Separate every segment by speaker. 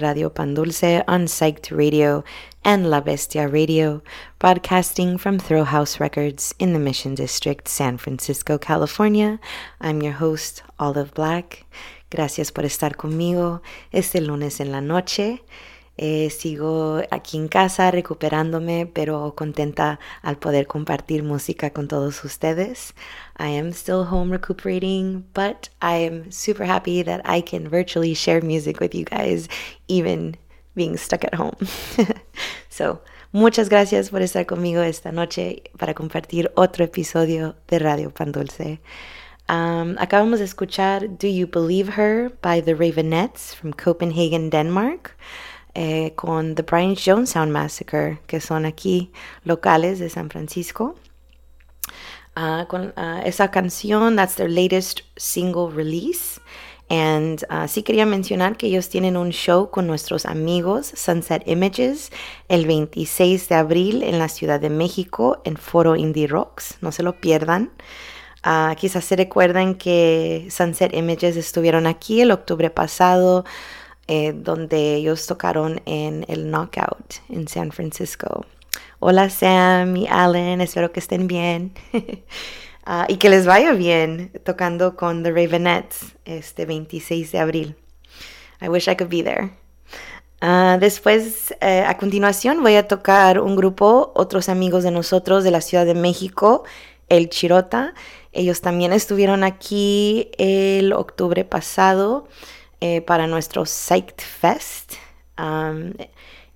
Speaker 1: Radio Pandulce on Psyched Radio and La Bestia Radio, broadcasting from Throw House Records in the Mission District, San Francisco, California. I'm your host, Olive Black. Gracias por estar conmigo este lunes en la noche. Eh, sigo aquí en casa recuperándome, pero contenta al poder compartir música con todos ustedes. I am still home recuperating, but I am super happy that I can virtually share music with you guys, even being stuck at home. so, muchas gracias por estar conmigo esta noche para compartir otro episodio de Radio Pan Dulce. Um, acabamos de escuchar Do You Believe Her by the Ravenettes from Copenhagen, Denmark. Eh, con The Brian Jones Sound Massacre, que son aquí locales de San Francisco. Uh, con uh, esa canción, that's their latest single release. And uh, sí quería mencionar que ellos tienen un show con nuestros amigos Sunset Images el 26 de abril en la Ciudad de México en Foro Indie Rocks. No se lo pierdan. quizás se recuerdan que Sunset Images estuvieron aquí el octubre pasado eh, donde ellos tocaron en el Knockout en San Francisco. Hola Sam y Alan, espero que estén bien uh, y que les vaya bien tocando con The Ravenettes este 26 de abril. I wish I could be there. Uh, después, uh, a continuación, voy a tocar un grupo, otros amigos de nosotros de la Ciudad de México, El Chirota. Ellos también estuvieron aquí el octubre pasado eh, para nuestro Psyched Fest. Um,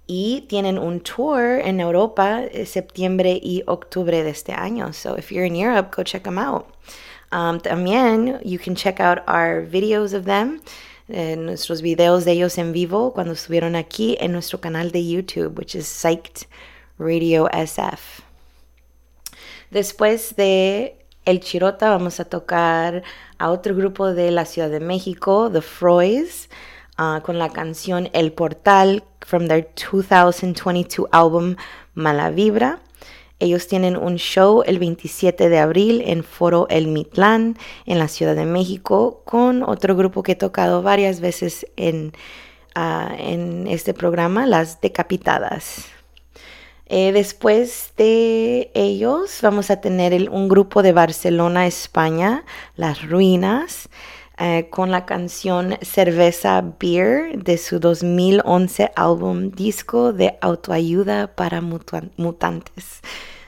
Speaker 1: y tienen un tour en Europa eh, septiembre y octubre de este año. So if you're in Europe, go check them out. Um, también you can check out our videos of them, eh, nuestros videos de ellos en vivo cuando estuvieron aquí en nuestro canal de YouTube, which is Psyched Radio SF. Después de El Chirota vamos a tocar a otro grupo de la Ciudad de México, The Froys, uh, con la canción El Portal from their 2022 album Mala Vibra. Ellos tienen un show el 27 de abril en Foro El Mitlán en la Ciudad de México con otro grupo que he tocado varias veces en, en este programa, Las Decapitadas. Eh, después de ellos vamos a tener un grupo de Barcelona, España, Las Ruinas, eh, con la canción Cerveza Beer de su 2011 álbum disco de autoayuda para mutantes.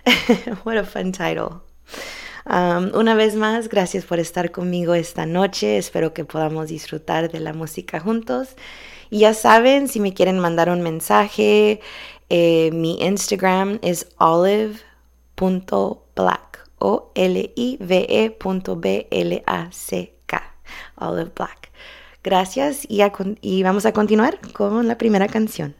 Speaker 1: What a fun title. Um, una vez más, gracias por estar conmigo esta noche. Espero que podamos disfrutar de la música juntos. Y ya saben, si me quieren mandar un mensaje, eh, mi Instagram es olive.black. O-L-I-V-E B-L-A-C-K. Olive Black. Gracias y, y vamos a continuar con la primera canción.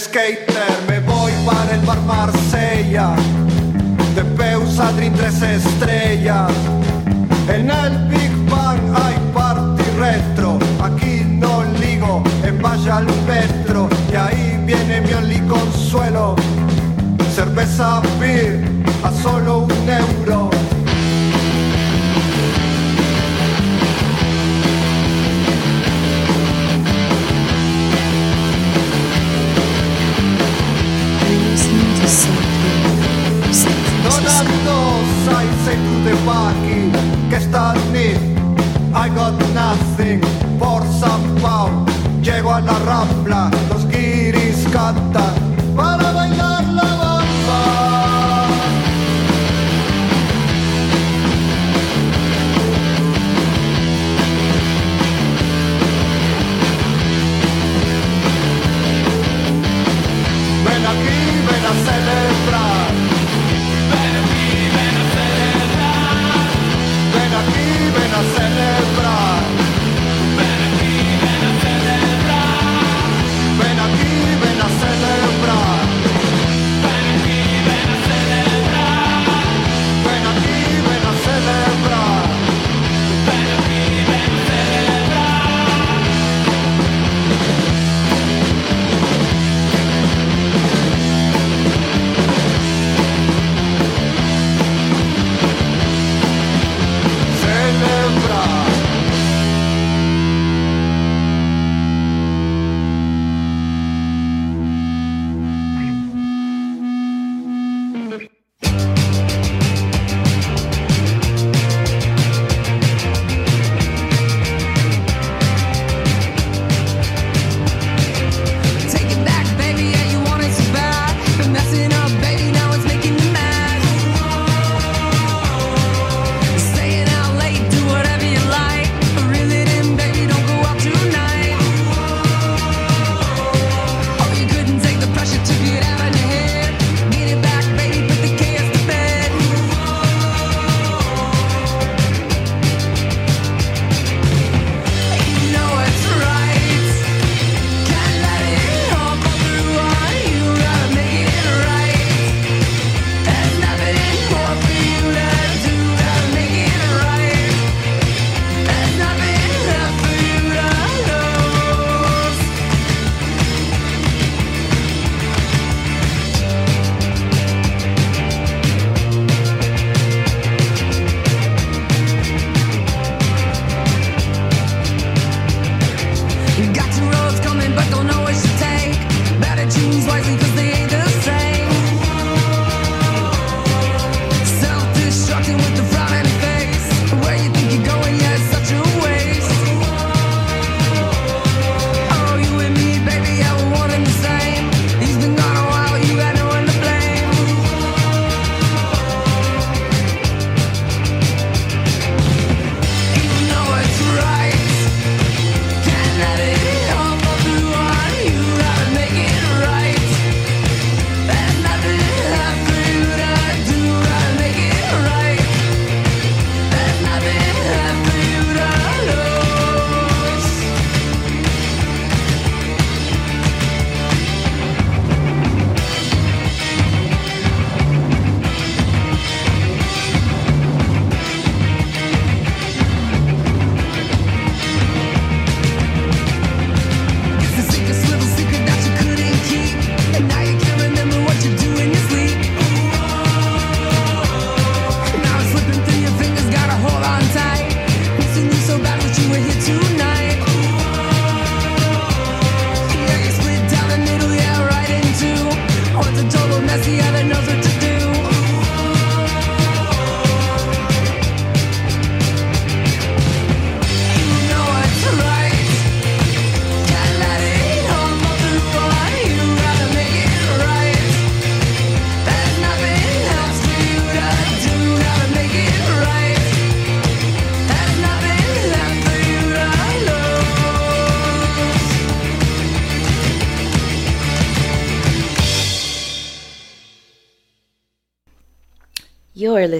Speaker 2: escape. Got nothing por San Pau. Llego a la
Speaker 1: rap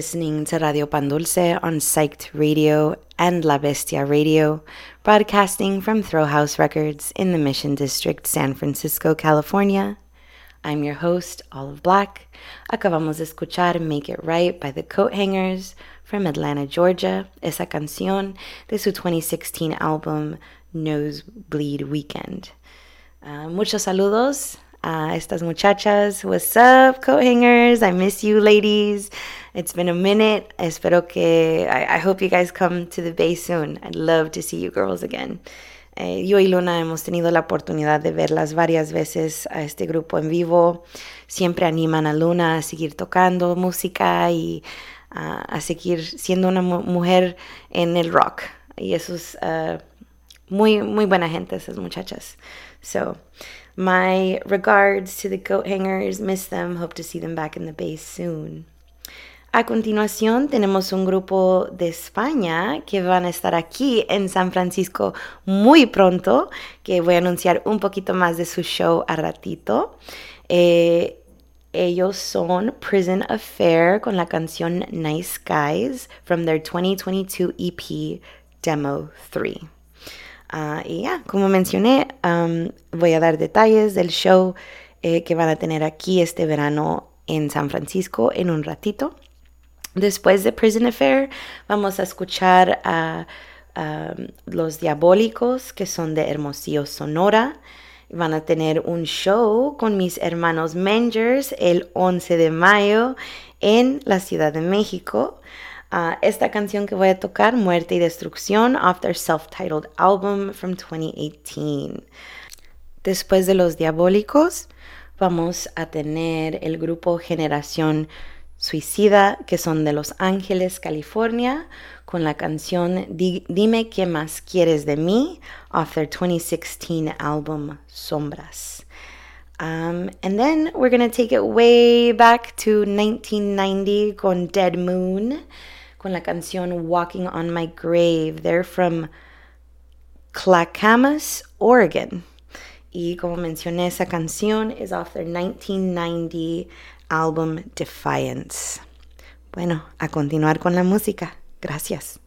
Speaker 1: listening to Radio Pandulce on Psyched Radio and La Bestia Radio, broadcasting from Throw House Records in the Mission District, San Francisco, California. I'm your host, Olive Black. Acabamos de escuchar Make It Right by the Coat Hangers from Atlanta, Georgia, esa canción de su 2016 álbum Nosebleed Weekend. Uh, muchos saludos a estas muchachas. What's up, coat hangers? I miss you, ladies. It's been a minute. Espero que. I, hope you guys come to the Bay soon. I'd love to see you girls again. Eh, yo y Luna hemos tenido la oportunidad de verlas varias veces a este grupo en vivo. Siempre animan a Luna a seguir tocando música y uh, a seguir siendo una mu mujer en el rock. Y eso es uh, muy, muy buena gente, esas muchachas. So, my regards to the coat hangers. Miss them. Hope to see them back in the base soon. A continuación tenemos un grupo de España que van a estar aquí en San Francisco muy pronto, que voy a anunciar un poquito más de su show a ratito. Eh, ellos son Prison Affair con la canción Nice Guys from their 2022 EP Demo 3. Uh, y ya, como mencioné, um, voy a dar detalles del show eh, que van a tener aquí este verano en San Francisco en un ratito. Después de Prison Affair, vamos a escuchar a Los Diabólicos, que son de Hermosillo, Sonora. Van a tener un show con mis hermanos Mangers el 11 de mayo en la Ciudad de México. Uh, esta canción que voy a tocar, Muerte y Destrucción, off their self-titled album from 2018. Después de Los Diabólicos, vamos a tener el grupo Generación Suicida, que son de Los Ángeles, California, con la canción Dime qué más quieres de mí, off their 2016 album Sombras. Um, and then we're going to take it way back to 1990 con Dead Moon con la canción Walking on My Grave. They're from Clackamas, Oregon. Y como mencioné, esa canción is off their 1990 álbum Defiance. Bueno, a continuar con la música. Gracias.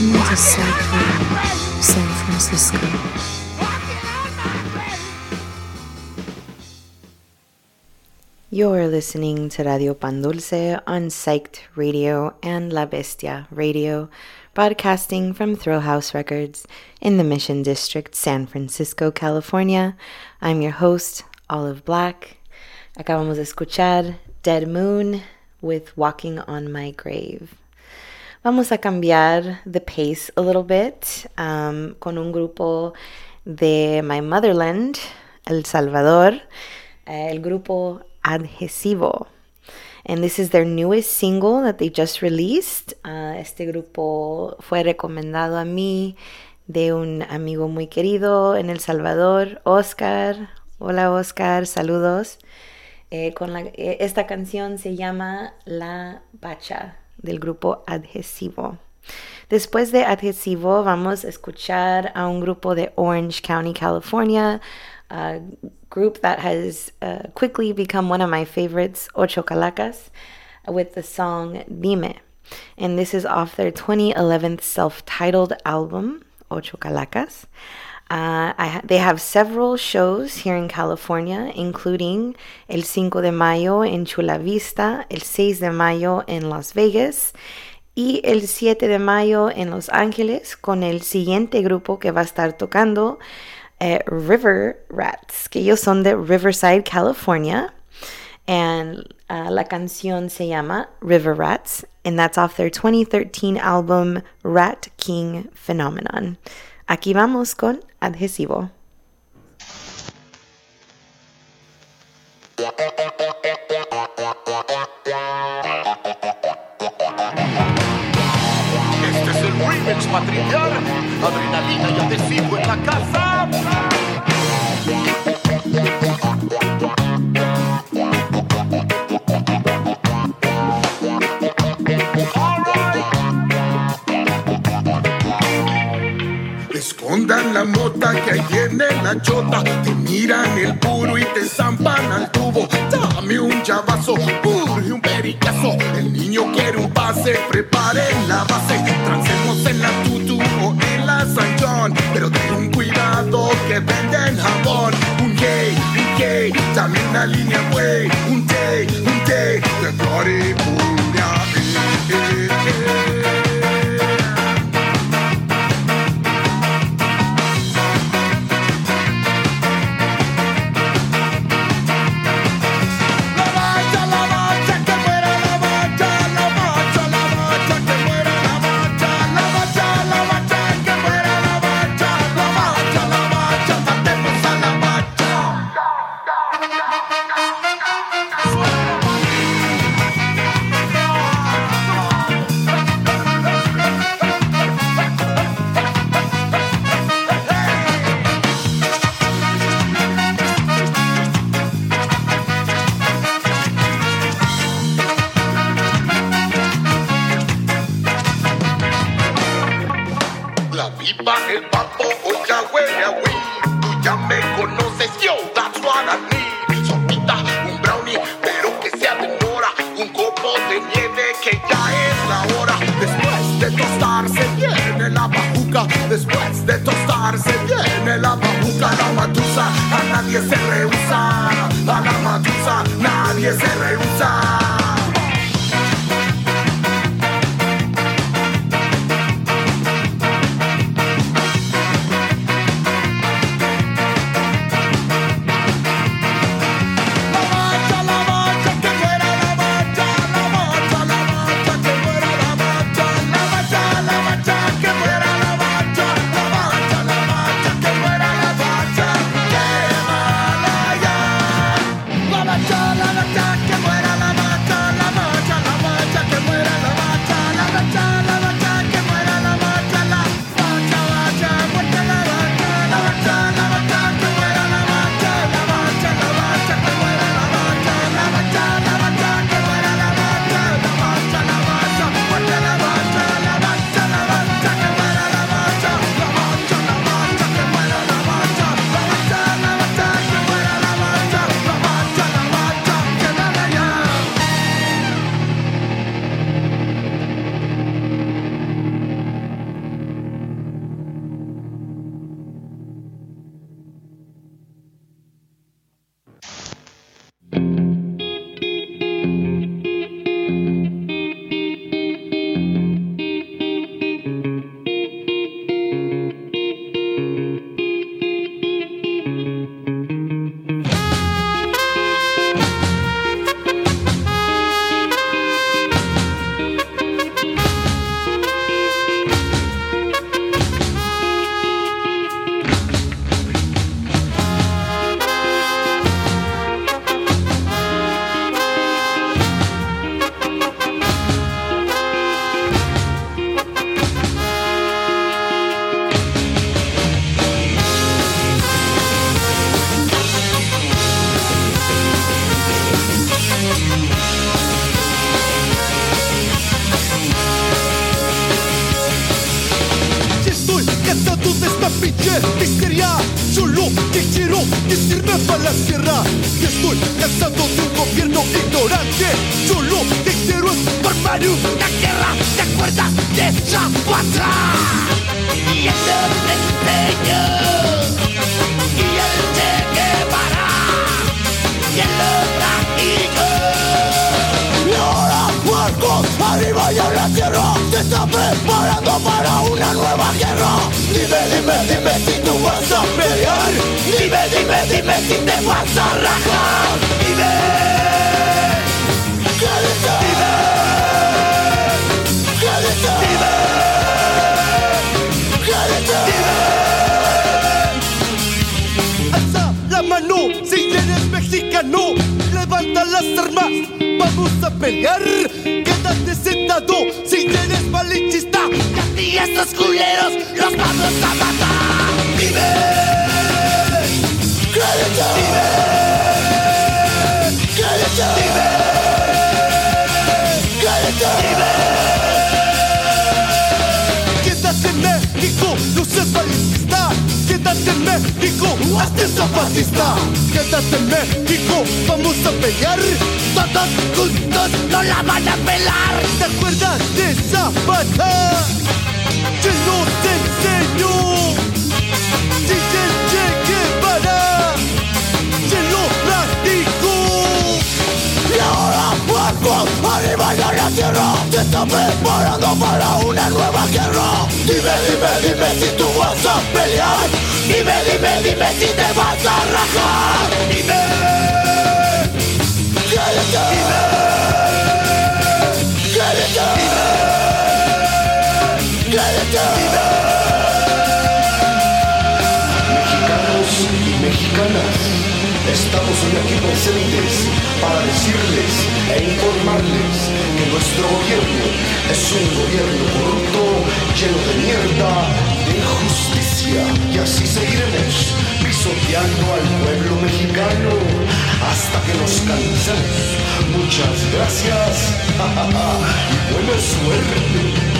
Speaker 1: You're listening to Radio Pan Dulce on Psyched Radio and La Bestia Radio, broadcasting from Thrill House Records in the Mission District, San Francisco, California. I'm your host, Olive Black. Acabamos de escuchar Dead Moon with Walking on My Grave. Vamos a cambiar the pace a little bit um, con un grupo de my motherland, El Salvador. el grupo Adhesivo. And this is their newest single that they just released. Uh, este grupo fue recomendado a mí de un amigo muy querido en El Salvador, Oscar. Hola Oscar, saludos. Eh, con la, eh, esta canción se llama La Bacha del grupo Adhesivo. Después de Adhesivo vamos a escuchar a un grupo de Orange County, California, a group that has uh, quickly become one of my favorites, Ocho Calacas, with the song Dime. And this is off their 2011 self titled album, Ocho Calacas. Uh, ha- they have several shows here in California, including El Cinco de Mayo en Chula Vista, El Seis de Mayo en Las Vegas y el 7 de Mayo en Los Ángeles con el siguiente grupo que va a estar tocando eh, River Rats, que ellos son de Riverside, California. And uh, la canción se llama River Rats, and that's off their 2013 album Rat King Phenomenon. Aquí vamos con Adhesivo.
Speaker 3: Este es el remix matriliar, adrenalina y adhesivo en la casa.
Speaker 4: Escondan la mota que ahí viene la chota. Te miran el puro y te zampan al tubo. Dame un chavazo, puro y un pericazo. El niño quiere un pase, preparen la base. Trancemos en la tutu o en la San. Pero ten cuidado que venden jabón. Un gay, un gay, también la línea güey. Un day, un day, de party, batalla. Yo te enseño. Dicen que
Speaker 5: para. Te lo practico. Y ahora puercos, arriba de la tierra. Te están preparando para una nueva guerra. Dime, dime, dime si tú vas a pelear. Dime, dime, dime si te vas a rajar. Dime. Dime.
Speaker 6: Mexicanos y mexicanas, estamos hoy aquí presentes para decirles e informarles que nuestro gobierno es un gobierno corrupto, lleno de mierda de injusticia. Y así seguiremos pisoteando al pueblo mexicano hasta que nos cansemos. Muchas gracias y buena suerte.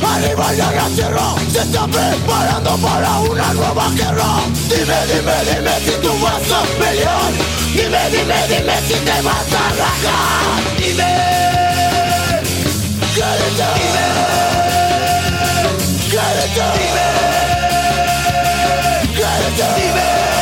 Speaker 5: vaya la tierra se está preparando para una nueva guerra. Dime, dime, dime si tú vas a pelear. Dime, dime, dime si te vas a rajar. Dime, quédate. Dime, quédate. Dime. Dime.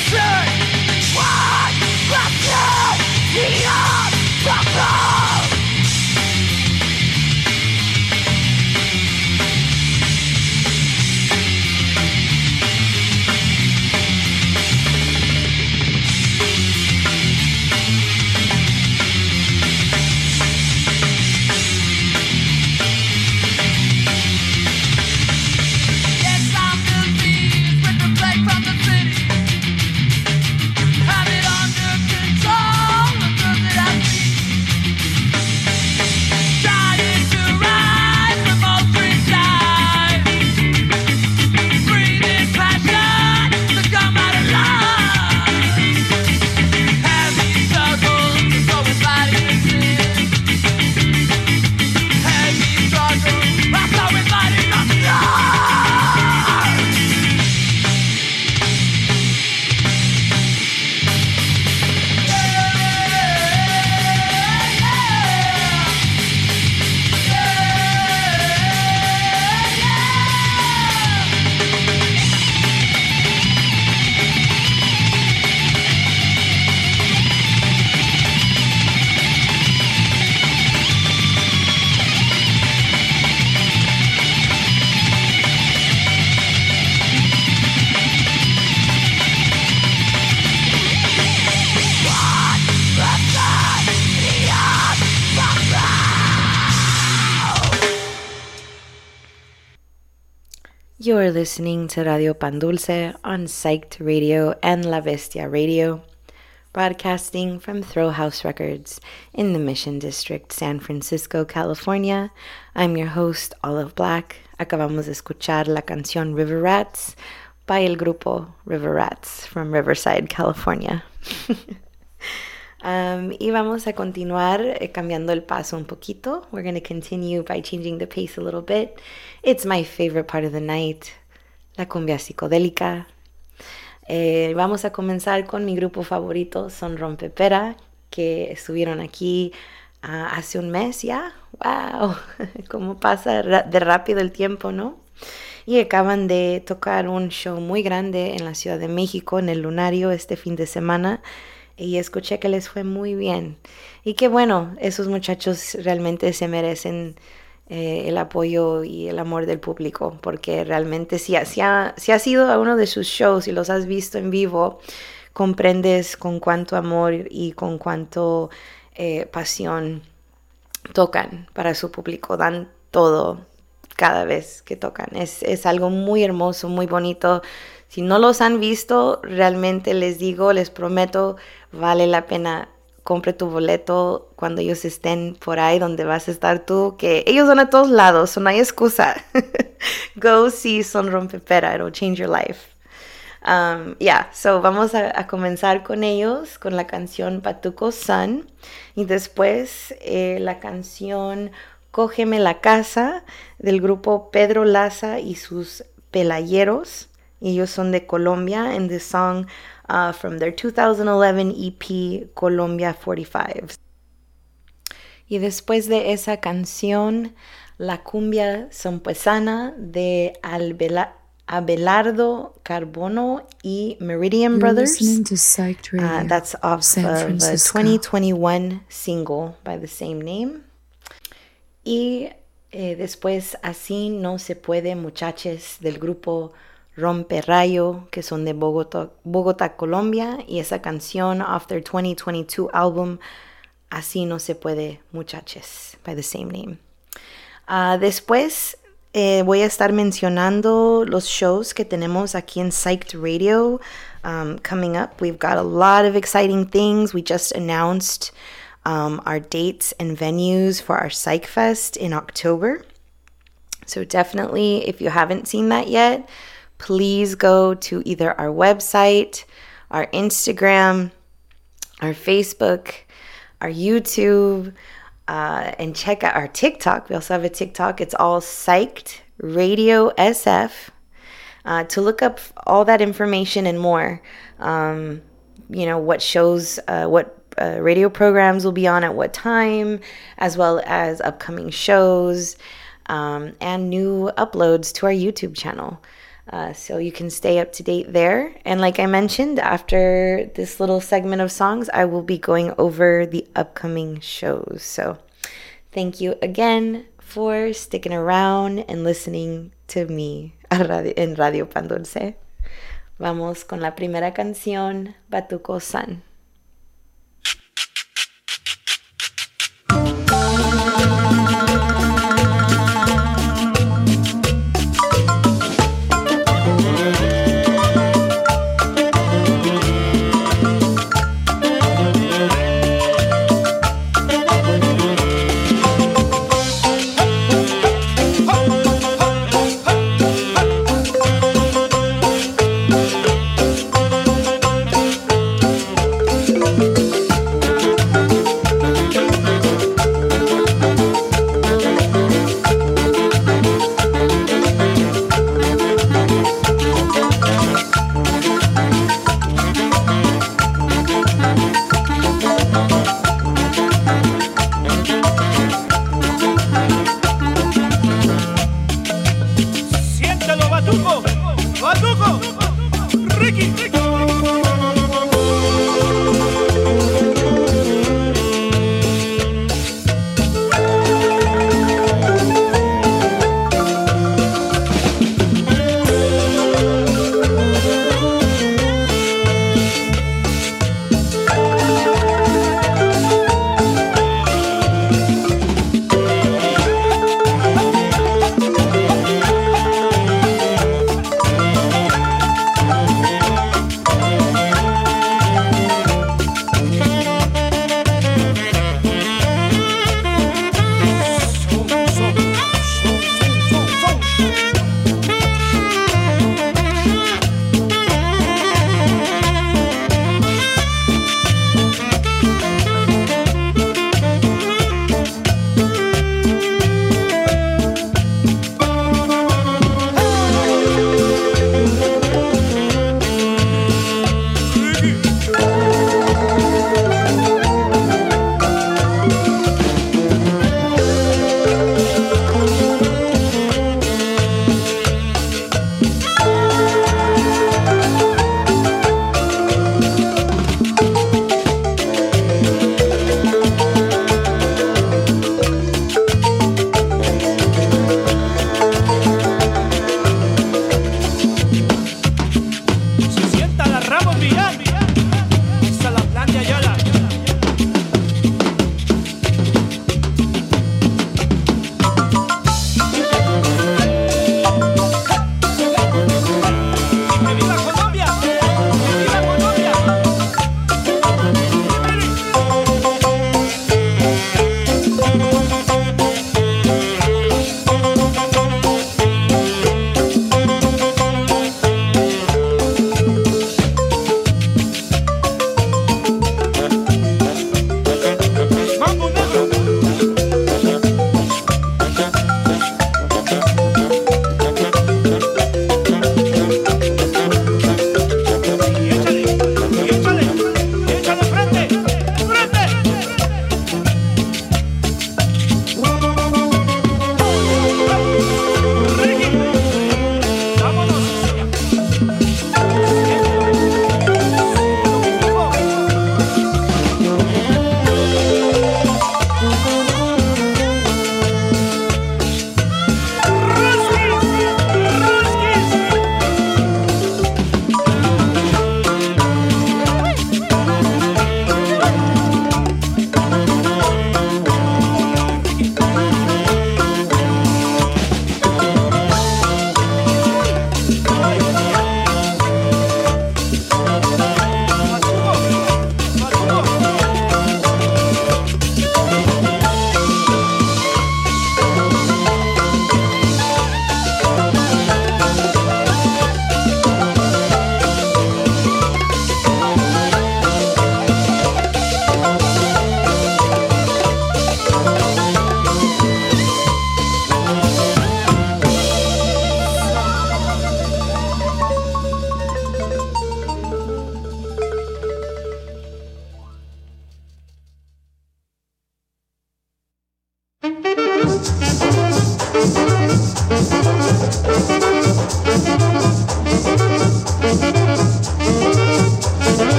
Speaker 1: Russia! Listening to Radio Pandulce on Psyched Radio and La Bestia Radio, broadcasting from Throw House Records in the Mission District, San Francisco, California. I'm your host, Olive Black. Acabamos de escuchar la canción River Rats by el grupo River Rats from Riverside, California. Um, y vamos a continuar eh, cambiando el paso un poquito. We're going to continue by changing the pace a little bit. It's my favorite part of the night, la cumbia psicodélica. Eh, vamos a comenzar con mi grupo favorito, Son Rompepera, que estuvieron aquí ah, hace un mes ya. ¡Wow! Cómo pasa de rápido el tiempo, ¿no? Y acaban de tocar un show muy grande en la Ciudad de México, en el Lunario, este fin de semana. Y escuché que les fue muy bien. Y que bueno, esos muchachos realmente se merecen eh, el apoyo y el amor del público, porque realmente si, si, ha, si has ido a uno de sus shows y los has visto en vivo, comprendes con cuánto amor y con cuánto eh, pasión tocan para su público, dan todo cada vez que tocan. Es, es algo muy hermoso, muy bonito. Si no los han visto, realmente les digo, les prometo, vale la pena compre tu boleto cuando ellos estén por ahí donde vas a estar tú, que ellos van a todos lados, no hay excusa. Go see Son Rompepera, it'll change your life. Um, yeah, so vamos a, comenzar con ellos, con la canción Patuco Sun y después eh, la canción Cógeme la casa del grupo Pedro Laza y sus Pelayeros. Ellos son de Colombia and the song uh, from their 2011 EP Colombia 45. Y después de esa canción, la cumbia zampuesana de Albela Abelardo Carbono y Meridian
Speaker 7: You're
Speaker 1: Brothers.
Speaker 7: listening to Psyched Radio,
Speaker 1: Uh, that's off
Speaker 7: San
Speaker 1: of the
Speaker 7: Francisco.
Speaker 1: 2021 single by the same name. Y eh, después Así no se puede, muchachos, del grupo Rompe Rayo, que son de Bogotá, Bogotá, Colombia. Y esa canción off their 2022 album, Así no se puede, muchachos, by the same name. Ah, después eh, voy a estar mencionando los shows que tenemos aquí en Psyched Radio um, coming up. We've got a lot of exciting things. We just announced um, our dates and venues for our Psych Fest in October. So definitely, if you haven't seen that yet, please go to either our website, our Instagram, our Facebook, our YouTube, uh, and check out our TikTok. We also have a TikTok. It's all Psyched Radio SF. Uh, to look up all that information and more. Um, you know, what shows, uh, what uh, radio programs will be on at what time, as well as upcoming shows um, and new uploads to our YouTube channel. Uh, so you can stay up to date there. And like I mentioned, after this little segment of songs, I will be going over the upcoming shows. So thank you again for sticking around and listening to me a radio- en Radio Pan Dulce. Vamos con la primera canción, Batuco San.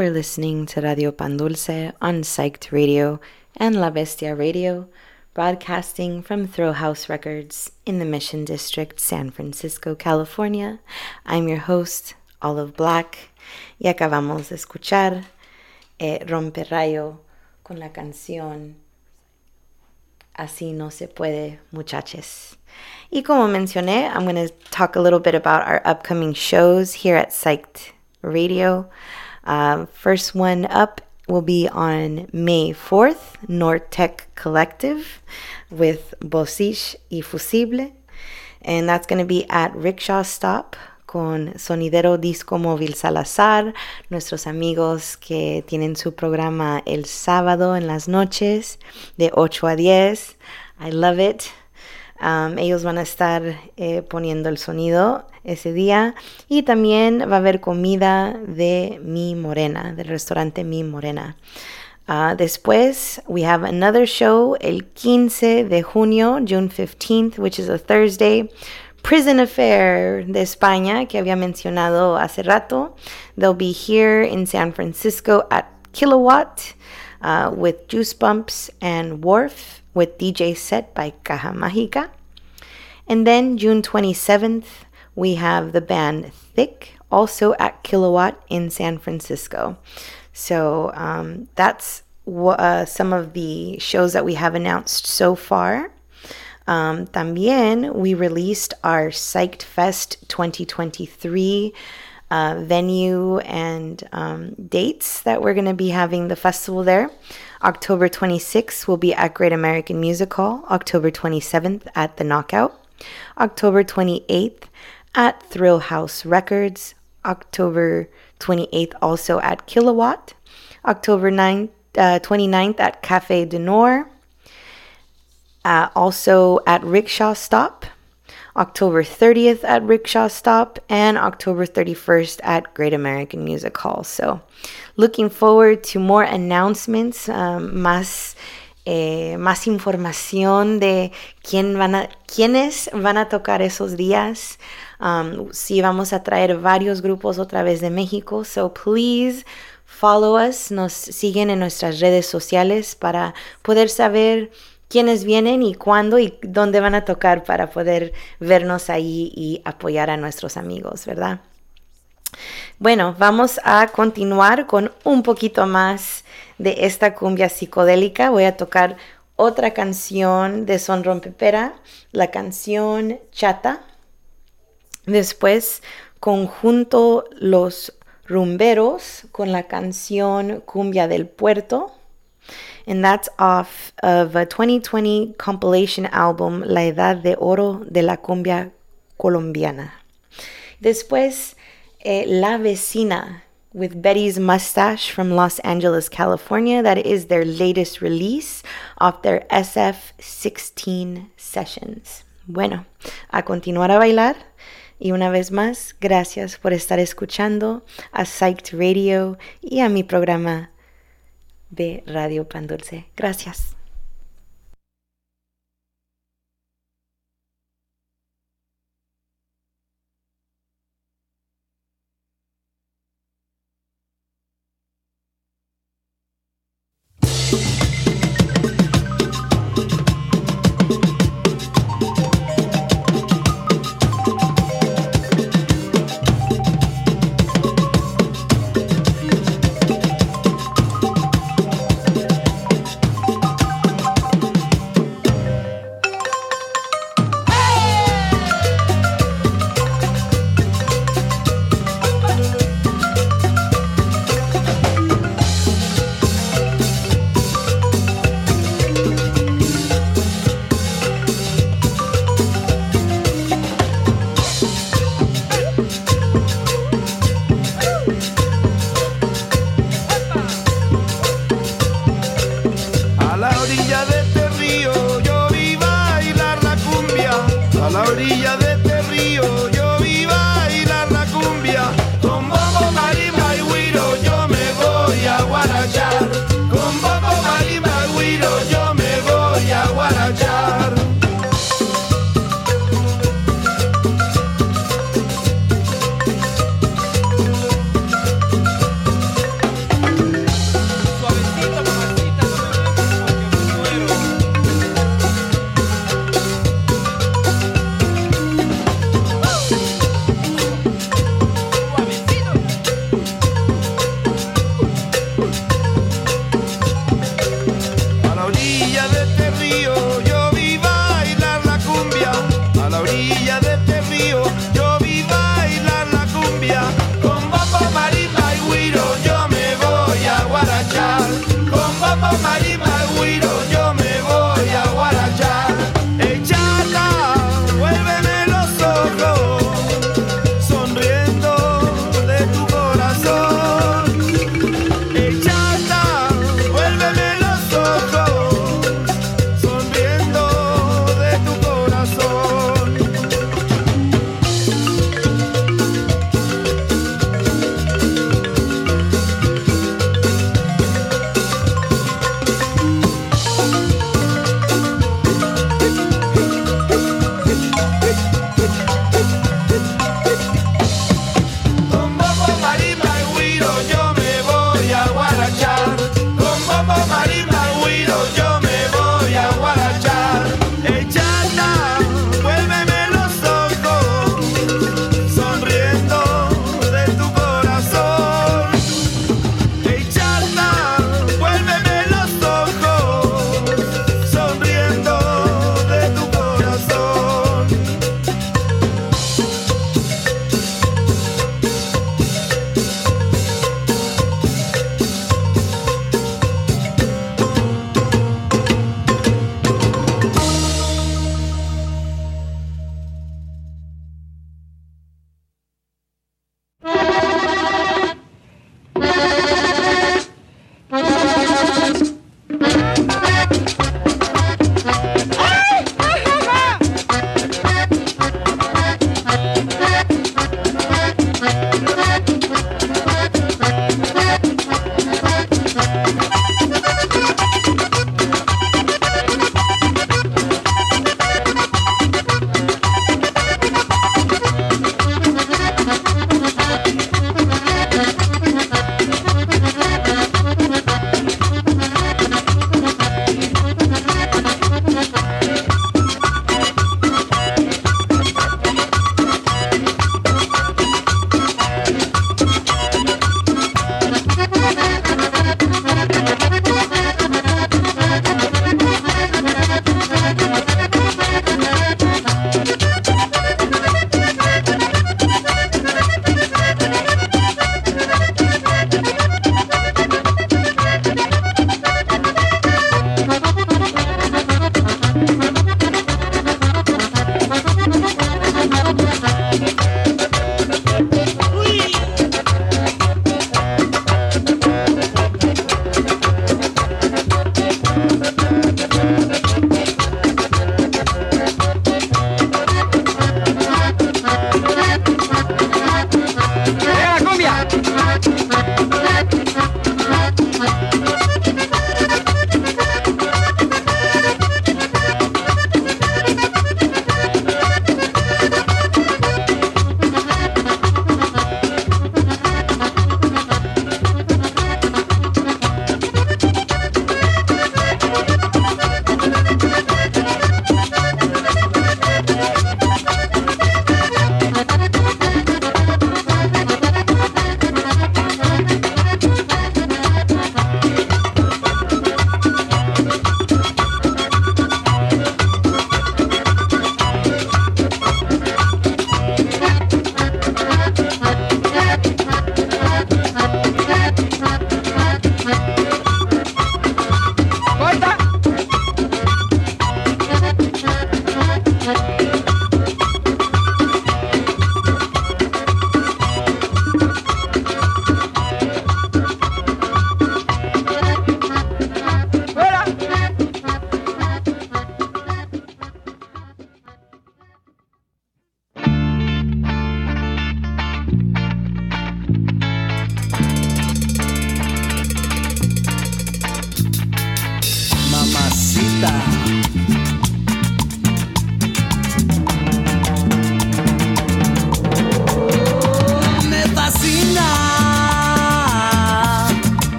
Speaker 1: You're listening to Radio Pan Dulce on Psyched Radio and La Bestia Radio, broadcasting from Throw House Records in the Mission District, San Francisco, California. I'm your host, Olive Black, y acabamos de escuchar eh, Rompe Rayo con la canción Así no se puede, muchachos. Y como mencioné, I'm going to talk a little bit about our upcoming shows here at Psyched Radio. Uh, first one up will be on May 4th, Nortec Collective with Bosish y Fusible. And that's going to be at Rickshaw Stop con Sonidero Disco Móvil Salazar, nuestros amigos que tienen su programa el sábado en las noches de 8 a 10. I love it. Um, ellos van a estar eh, poniendo el sonido ese día y también va a haber comida de Mi Morena, del restaurante Mi Morena. Uh, después, we have another show el 15 de junio, June 15th, which is a Thursday. Prison Affair de España, que había mencionado hace rato. They'll be here in San Francisco at Kilowatt uh, with Juice Bumps and Wharf with DJ set by Caja Mágica. And then June 27th, we have the band Thick, also at Kilowatt in San Francisco. So um, that's uh, some of the shows that we have announced so far. Um, también we released our Psyched Fest 2023 uh, venue and um, dates that we're going to be having the festival there. October 26th will be at Great American Music Hall. October 27th at the Knockout. October 28th at Thrill House Records. October 28th also at Kilowatt. October 9th, uh, 29th at Cafe de Nord. Uh, also at Rickshaw Stop, October 30th at Rickshaw Stop, and October 31st at Great American Music Hall. So, looking forward to more announcements, um, más, eh, más información de quién van a, quiénes van a tocar esos días. Um, sí, vamos a traer varios grupos otra vez de México. So, please follow us, nos siguen en nuestras redes sociales para poder saber quiénes vienen y cuándo y dónde van a tocar para poder vernos ahí y apoyar a nuestros amigos, ¿verdad? Bueno, vamos a continuar con un poquito más de esta cumbia psicodélica. Voy a tocar otra canción de Son Rompepera, la canción Chata. Después, conjunto Los Rumberos con la canción Cumbia del Puerto and that's off of a 2020 compilation album La Edad de Oro de la Cumbia Colombiana. Después, eh, La Vecina with Betty's Mustache from Los Angeles, California. That is their latest release off their SF16 sessions. Bueno, a continuar a bailar. Y una vez más, gracias por estar escuchando a Psyched Radio y a mi programa de Radio Pan Dulce. Gracias.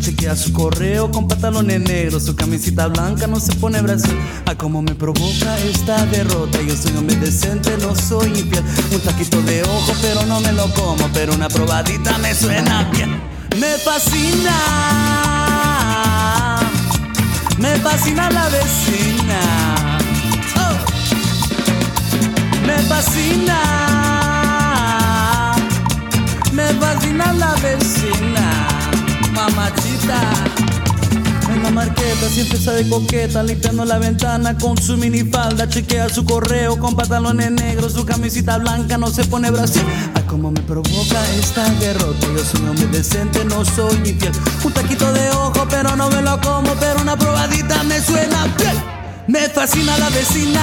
Speaker 7: Chequea su correo con pantalones negros, su camisita blanca no se pone brazo. A cómo me provoca esta derrota. Yo soy hombre decente, no soy infiel. Un taquito de ojo, pero no me lo como. Pero una probadita me suena bien. Me fascina, me fascina la vecina. Oh. Me fascina, me fascina la vecina, mamachita. En la marqueta siempre de coqueta, limpiando la ventana con su minifalda, chequea su correo con pantalones negros, su camisita blanca, no se pone brasil. Ay, cómo me provoca esta derrota, yo soy un hombre decente, no soy infiel. Un taquito de ojo, pero no me lo como, pero una probadita me suena bien. Me fascina la vecina,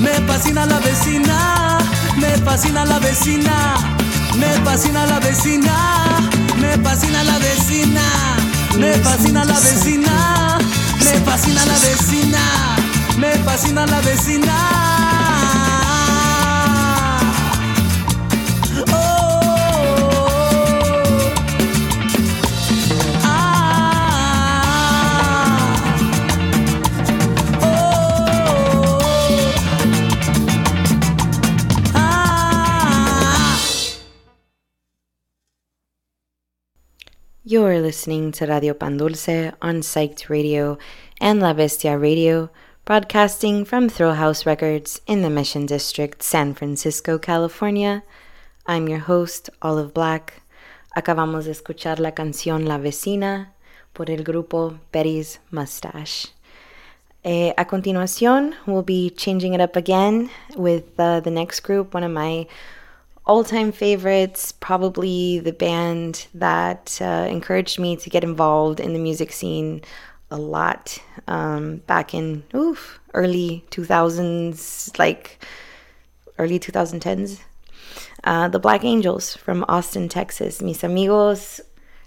Speaker 7: me fascina la vecina, me fascina la vecina, me fascina la vecina, me fascina la vecina. Me fascina la vecina, me fascina la vecina, me fascina la vecina.
Speaker 1: You're listening to Radio Pandulce on Psyched Radio and La Bestia Radio, broadcasting from Thrill House Records in the Mission District, San Francisco, California. I'm your host, Olive Black. Acabamos de escuchar la canción La Vecina por el grupo Betty's Mustache. Eh, a continuación, we'll be changing it up again with uh, the next group, one of my all time favorites, probably the band that uh, encouraged me to get involved in the music scene a lot um, back in oof, early 2000s, like early 2010s. Uh, the Black Angels from Austin, Texas. Mis amigos,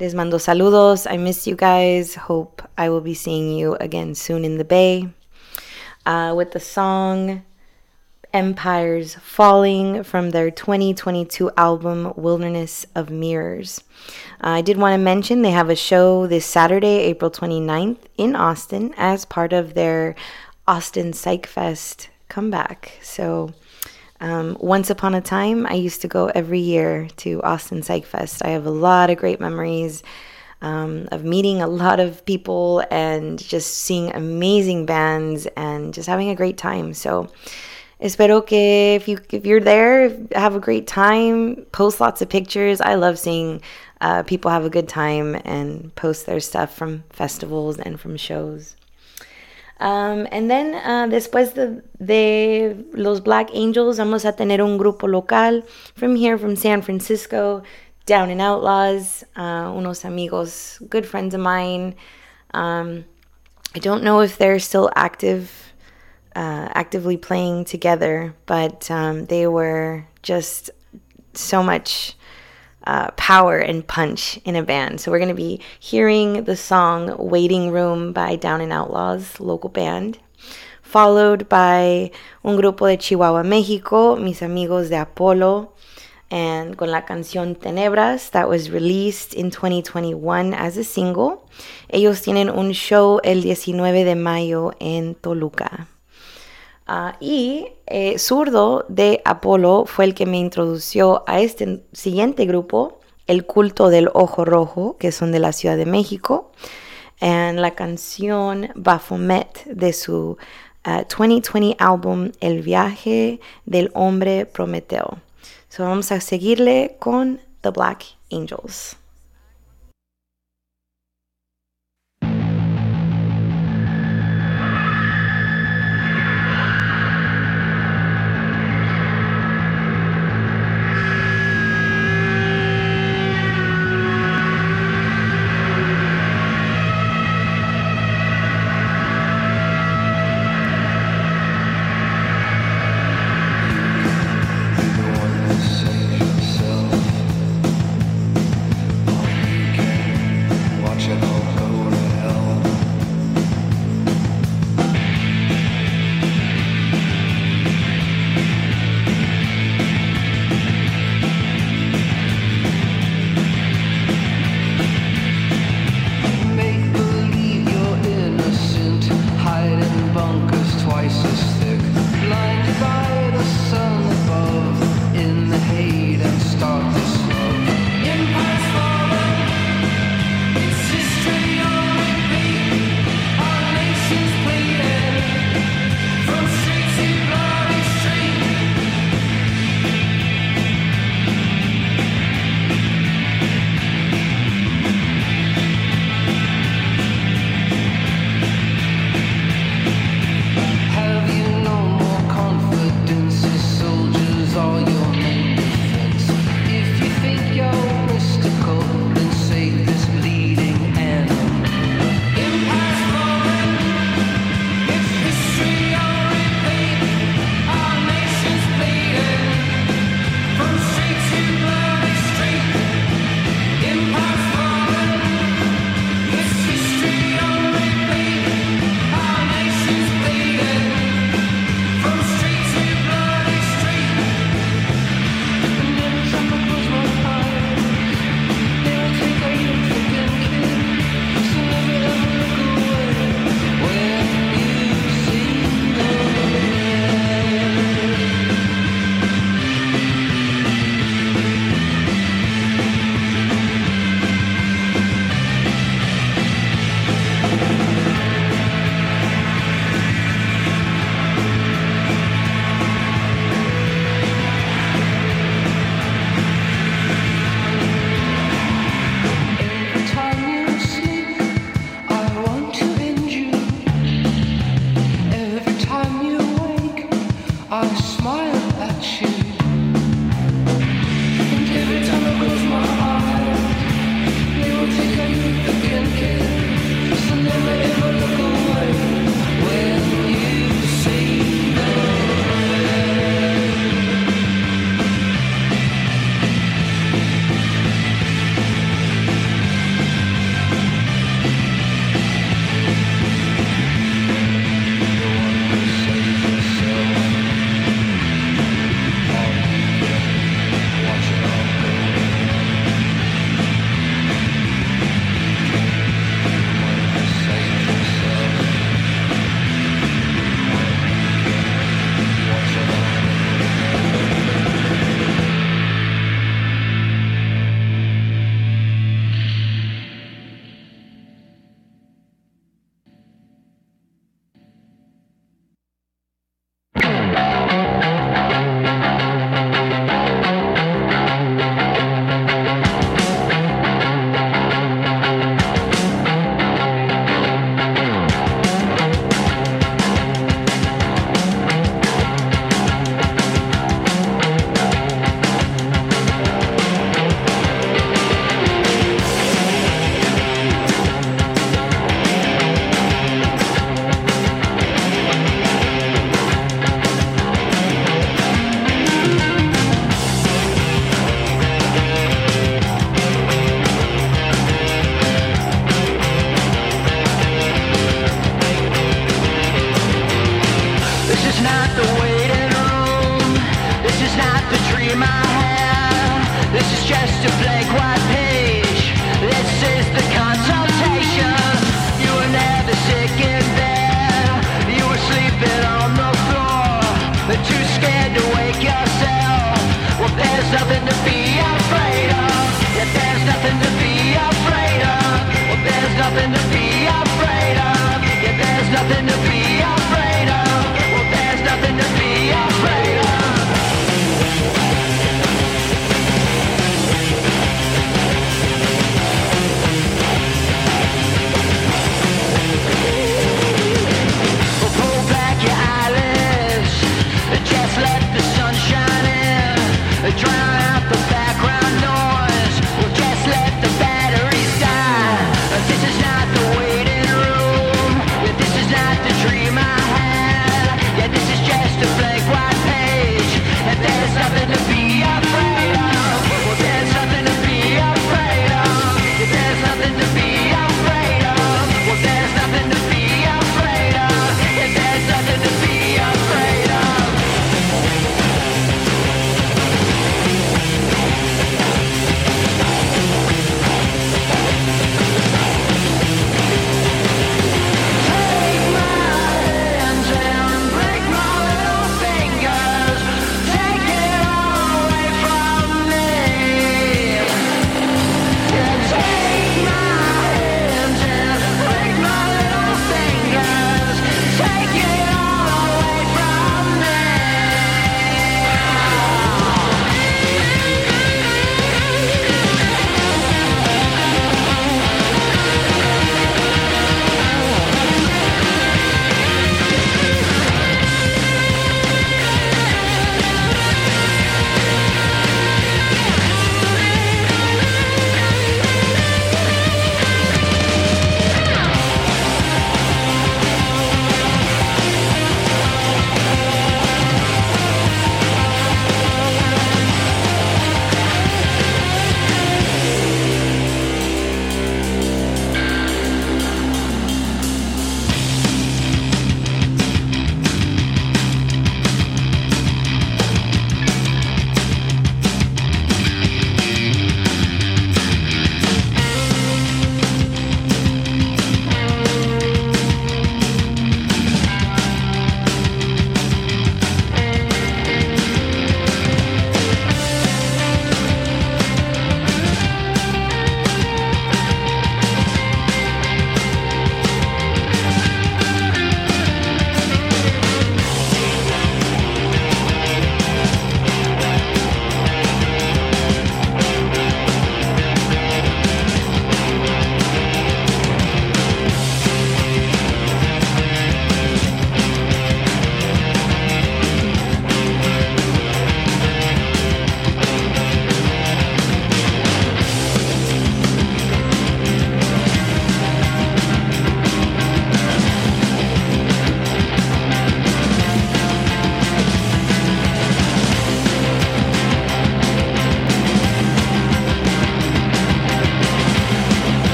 Speaker 1: les mando saludos. I miss you guys. Hope I will be seeing you again soon in the Bay. Uh, with the song Empires Falling from their 2022 album Wilderness of Mirrors. Uh, I did want to mention they have a show this Saturday, April 29th in Austin as part of their Austin Psych Fest comeback. So, um, once upon a time, I used to go every year to Austin Psych Fest. I have a lot of great memories. Um, of meeting a lot of people and just seeing amazing bands and just having a great time. So, espero que if you if you're there, have a great time. Post lots of pictures. I love seeing uh, people have a good time and post their stuff from festivals and from shows. Um, and then uh, después de, de, los Black Angels, vamos a tener un grupo local from here, from San Francisco, Down and Outlaws, uh, unos amigos, good friends of mine. Um, I don't know if they're still active uh, actively playing together, but um, they were just so much uh, power and punch in a band. So we're going to be hearing the song Waiting Room by Down and Outlaws, local band, followed by un grupo de Chihuahua, México, mis amigos de Apolo, and con la canción Tenebras that was released in 2021 as a single. Ellos tienen un show el 19 de mayo en Toluca. Uh, y eh, Zurdo de Apolo fue el que me introdució a este siguiente grupo, el culto del ojo rojo, que son de la Ciudad de México, en la canción Baphomet de su uh, 2020 álbum El viaje del hombre Prometeo. So vamos a seguirle con The Black Angels.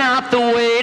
Speaker 8: out the
Speaker 9: way.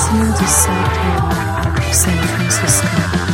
Speaker 10: Listening to San Francisco.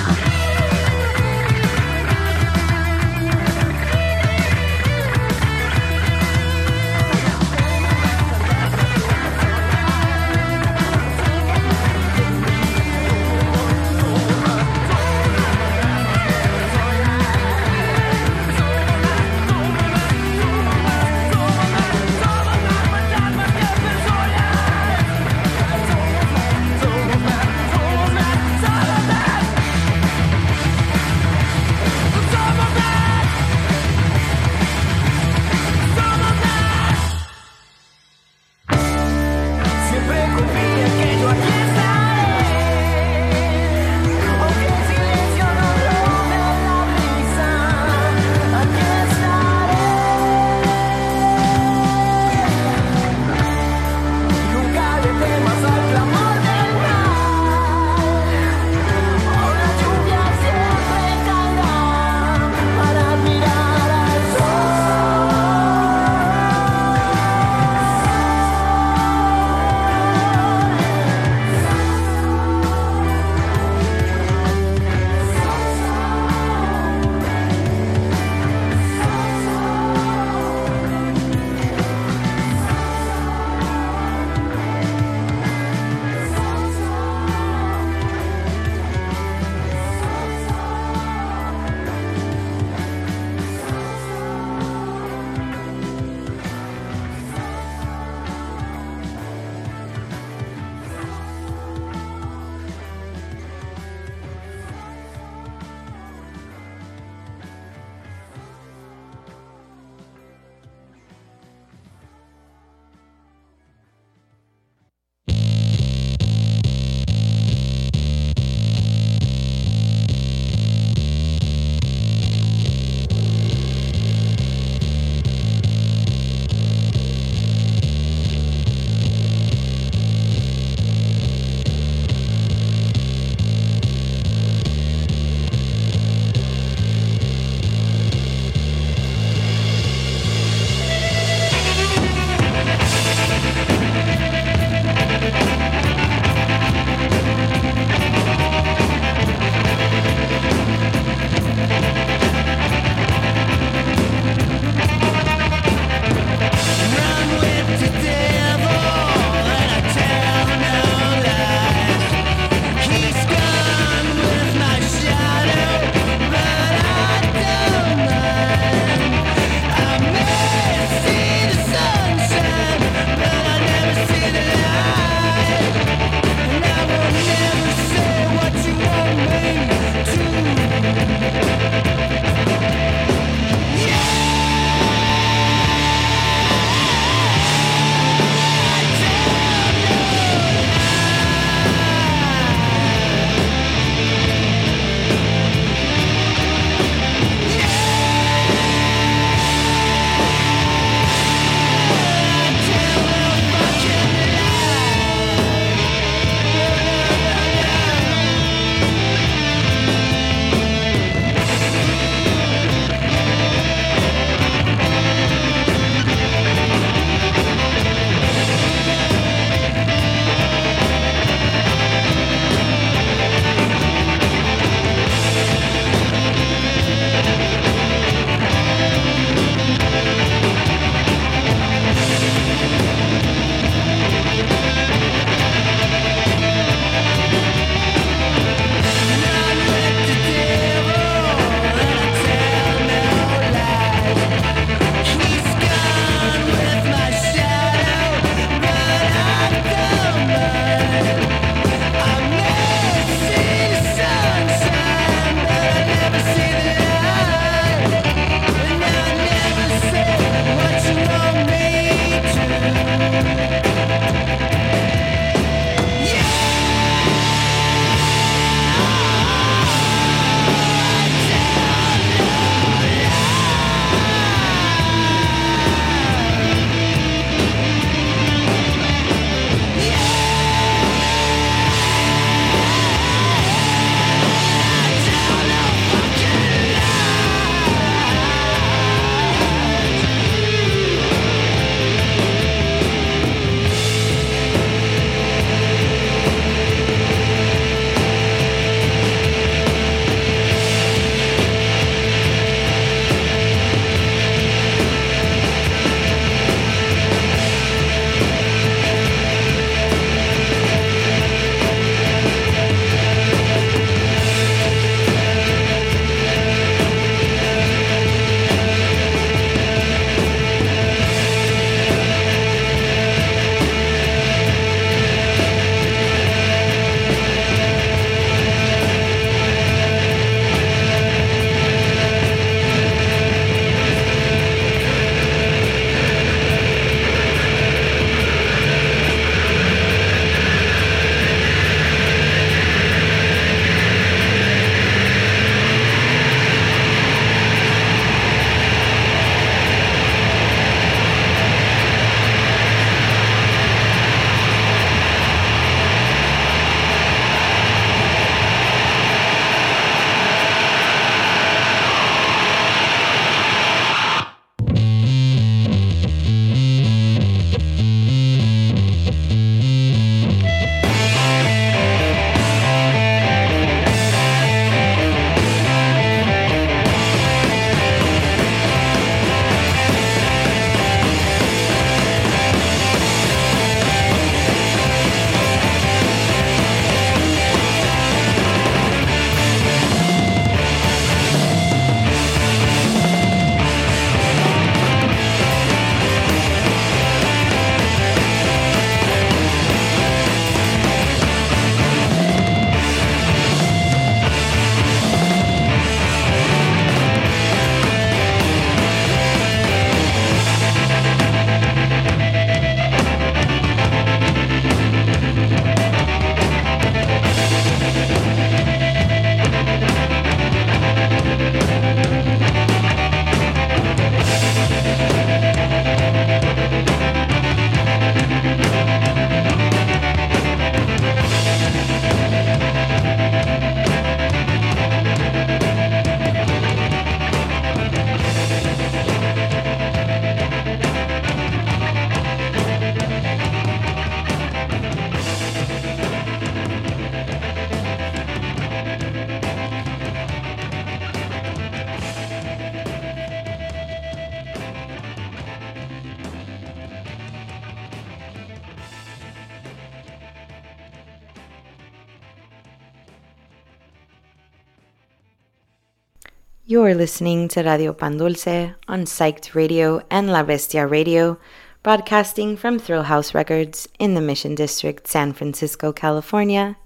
Speaker 1: You're listening to Radio Pan Dulce on Psyched Radio and La Bestia Radio, broadcasting from Thrill House Records in the Mission District, San Francisco, California.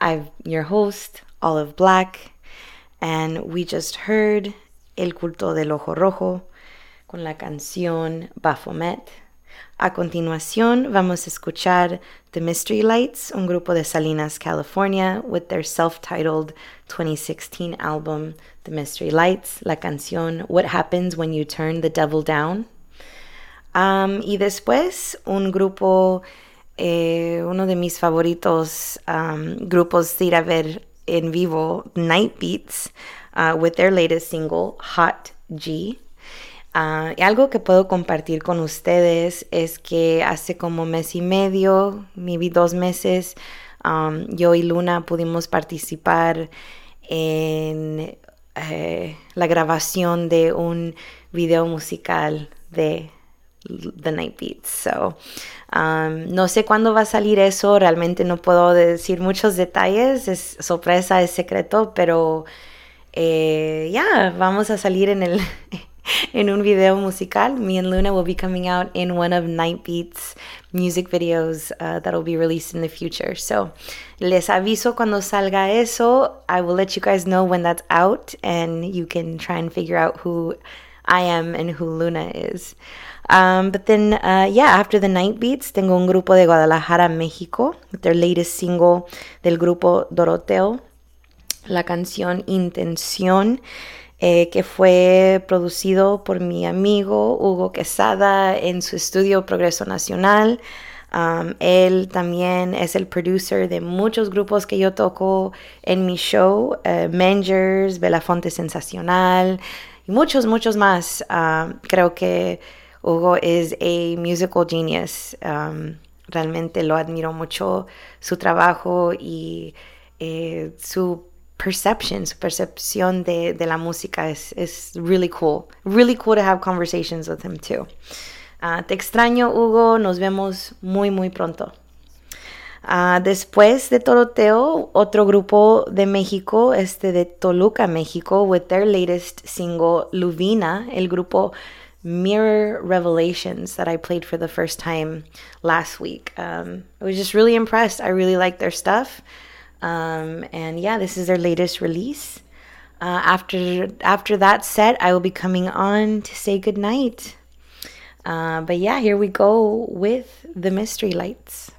Speaker 1: I'm your host, Olive Black, and we just heard El Culto del Ojo Rojo con la canción Baphomet. A continuación, vamos a escuchar The Mystery Lights, un grupo de Salinas, California, with their self titled 2016 album, The Mystery Lights, la canción What Happens When You Turn the Devil Down. Um, y después, un grupo, eh, uno de mis favoritos um, grupos de ir a ver en vivo, Night Beats, uh, with their latest single, Hot G. Uh, y algo que puedo compartir con ustedes es que hace como mes y medio, maybe dos meses, um, yo y Luna pudimos participar en eh, la grabación de un video musical de The Night Beats. So, um, no sé cuándo va a salir eso, realmente no puedo decir muchos detalles, es sorpresa, es secreto, pero eh, ya, vamos a salir en el en un video musical. Me and Luna will be coming out in one of Night Beats music videos uh, that will be released in the future. So, les aviso cuando salga eso. I will let you guys know when that's out, and you can try and figure out who I am and who Luna is. Um, but then, uh, yeah, after the Night Beats, tengo un grupo de Guadalajara, México, with their latest single del grupo Doroteo, la canción Intención. Eh, que fue producido por mi amigo Hugo Quesada en su estudio Progreso Nacional. Um, él también es el producer de muchos grupos que yo toco en mi show, uh, Mangers, Belafonte Sensacional y muchos, muchos más. Um, creo que Hugo es a musical genius. Um, realmente lo admiro mucho su trabajo y eh, su perception, su percepción de, de la música es, es really cool. Really cool to have conversations with him too. Uh, te extraño, Hugo. Nos vemos muy, muy pronto. Uh, después de Toroteo, otro grupo de México, este de Toluca, México, with their latest single, Luvina, el grupo Mirror Revelations that I played for the first time last week. Um, I was just really impressed. I really like their stuff. Um, and yeah, this is their latest release. Uh, after after that set, I will be coming on to say goodnight. Uh, but yeah, here we go with the mystery lights.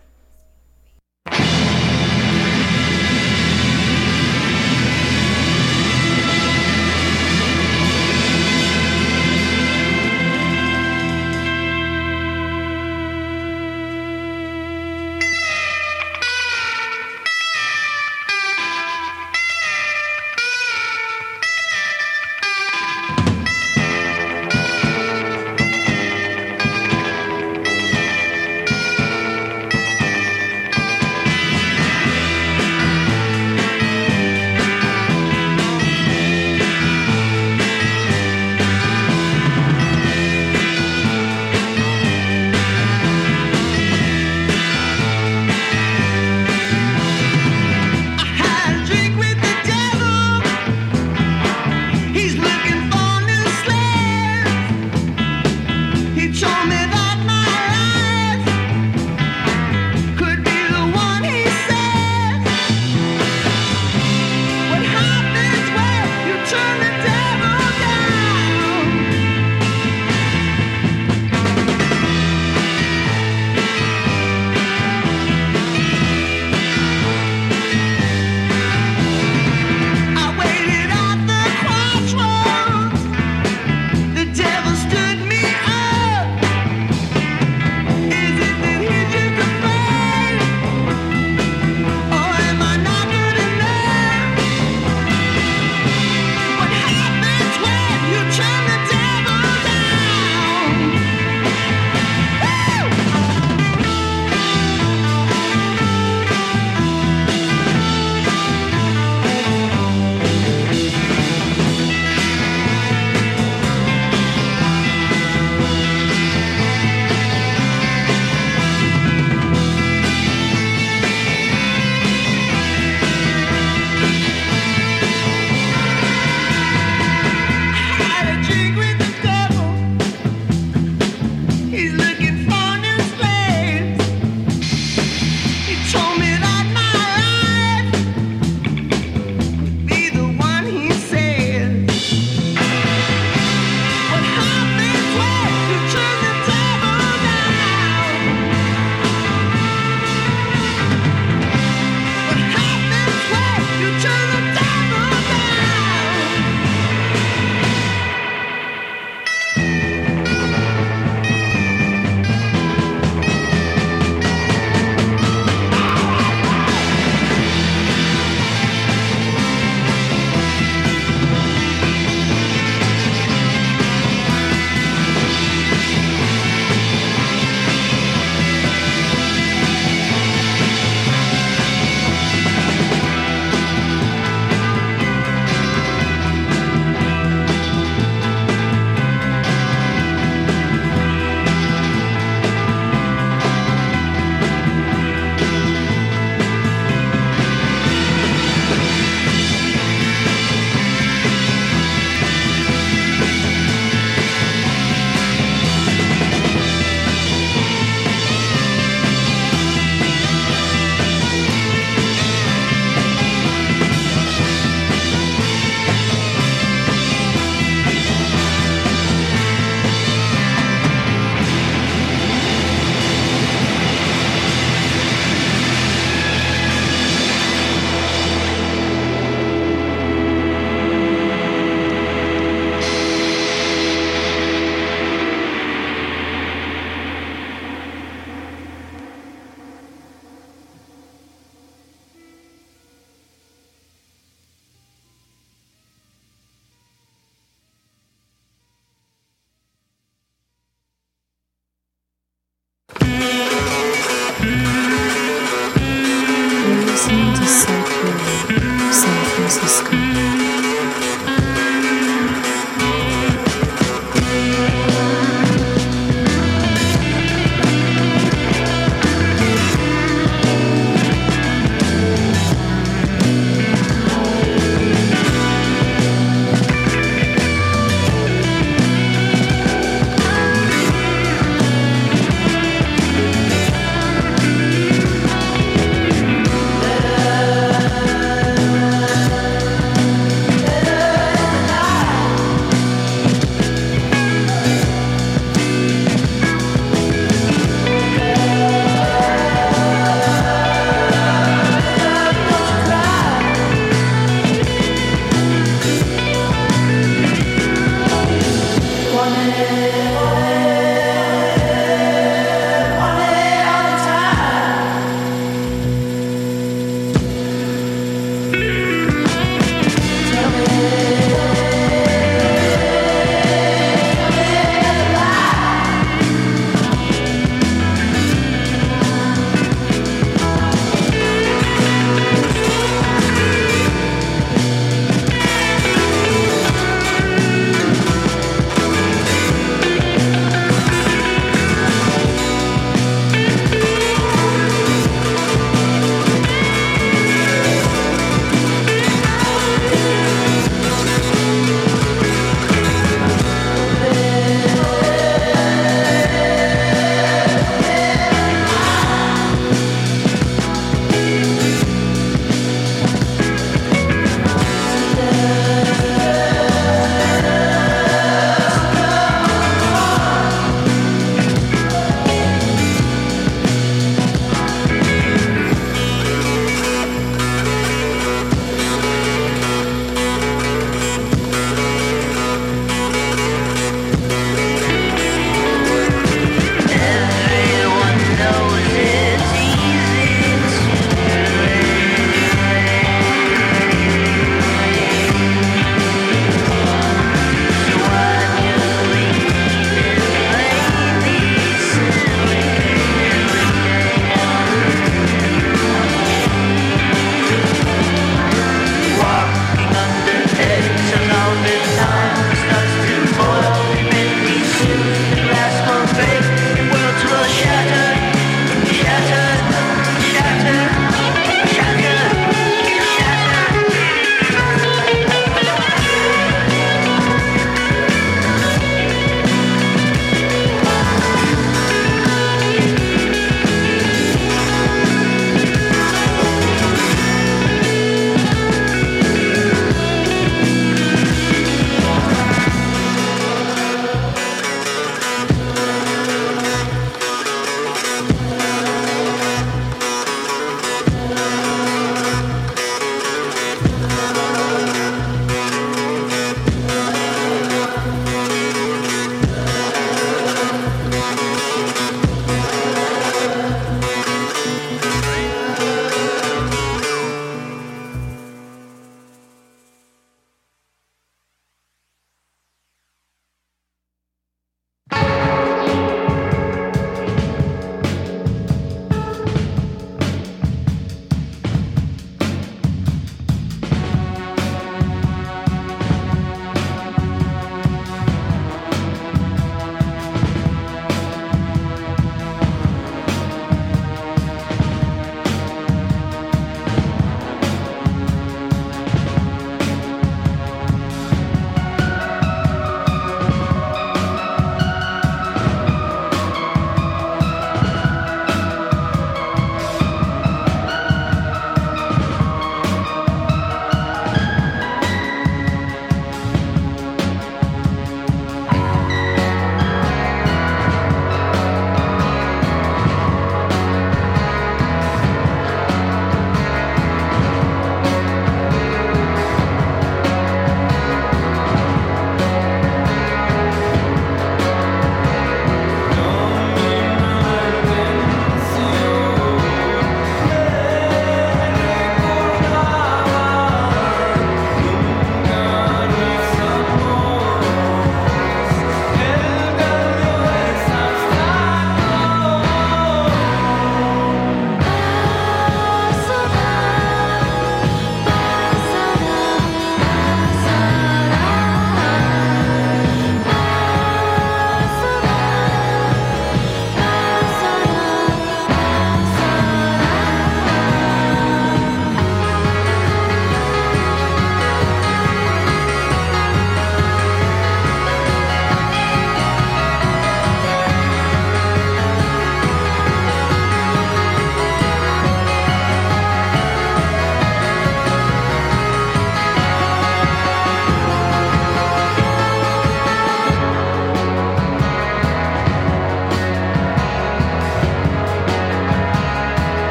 Speaker 10: to San Francisco.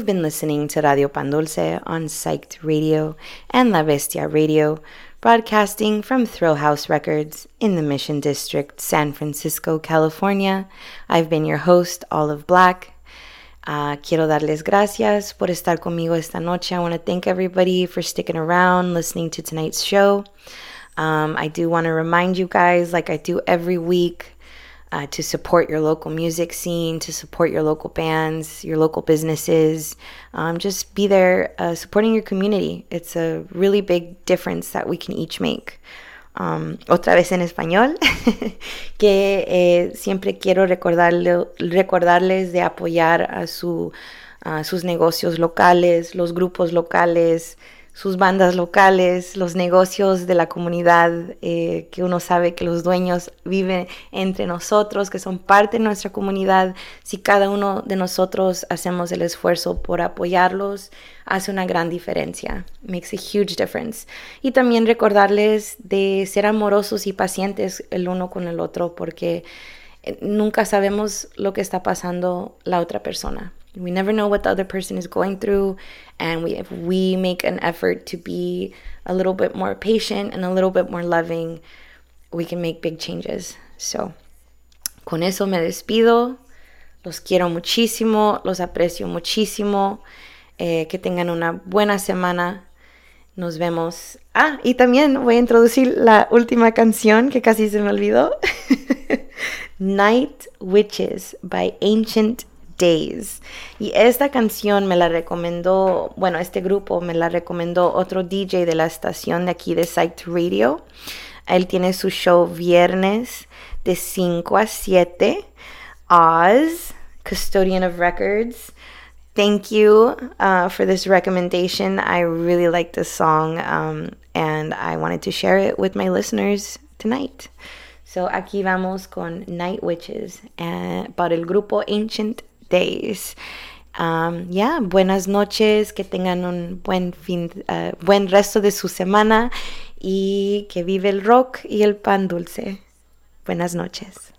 Speaker 1: You've been listening to Radio Pan Dulce on Psyched Radio and La Bestia Radio, broadcasting from Thrill House Records in the Mission District, San Francisco, California. I've been your host, Olive Black. Uh, quiero darles gracias por estar conmigo esta noche. I want to thank everybody for sticking around, listening to tonight's show. Um, I do want to remind you guys, like I do every week, uh, to support your local music scene, to support your local bands, your local businesses. Um, just be there uh, supporting your community. It's a really big difference that we can each make. Um, otra vez en español, que eh, siempre quiero recordarle, recordarles de apoyar a, su, a sus negocios locales, los grupos locales, sus bandas locales, los negocios de la comunidad, eh, que uno sabe que los dueños viven entre nosotros, que son parte de nuestra comunidad. Si cada uno de nosotros hacemos el esfuerzo por apoyarlos, hace una gran diferencia. Makes a huge difference. Y también recordarles de ser amorosos y pacientes el uno con el otro, porque eh, nunca sabemos lo que está pasando la otra persona. We never know what the other person is going through. And we, if we make an effort to be a little bit more patient and a little bit more loving, we can make big changes. So, con eso me despido. Los quiero muchísimo, los aprecio muchísimo. Eh, que tengan una buena semana. Nos vemos. Ah, y también voy a introducir la última canción que casi se me olvidó. Night Witches by Ancient Days. Y esta canción me la recomendó, bueno, este grupo me la recomendó otro DJ de la estación de aquí de Psyched Radio. Él tiene su show viernes de 5 a 7. Oz, Custodian of Records. Thank you uh, for this recommendation. I really like this song um, and I wanted to share it with my listeners tonight. So aquí vamos con Night Witches uh, para el grupo Ancient days. Um, yeah, buenas noches, que tengan un buen fin, uh, buen resto de su semana y que vive el rock y el pan dulce. Buenas noches.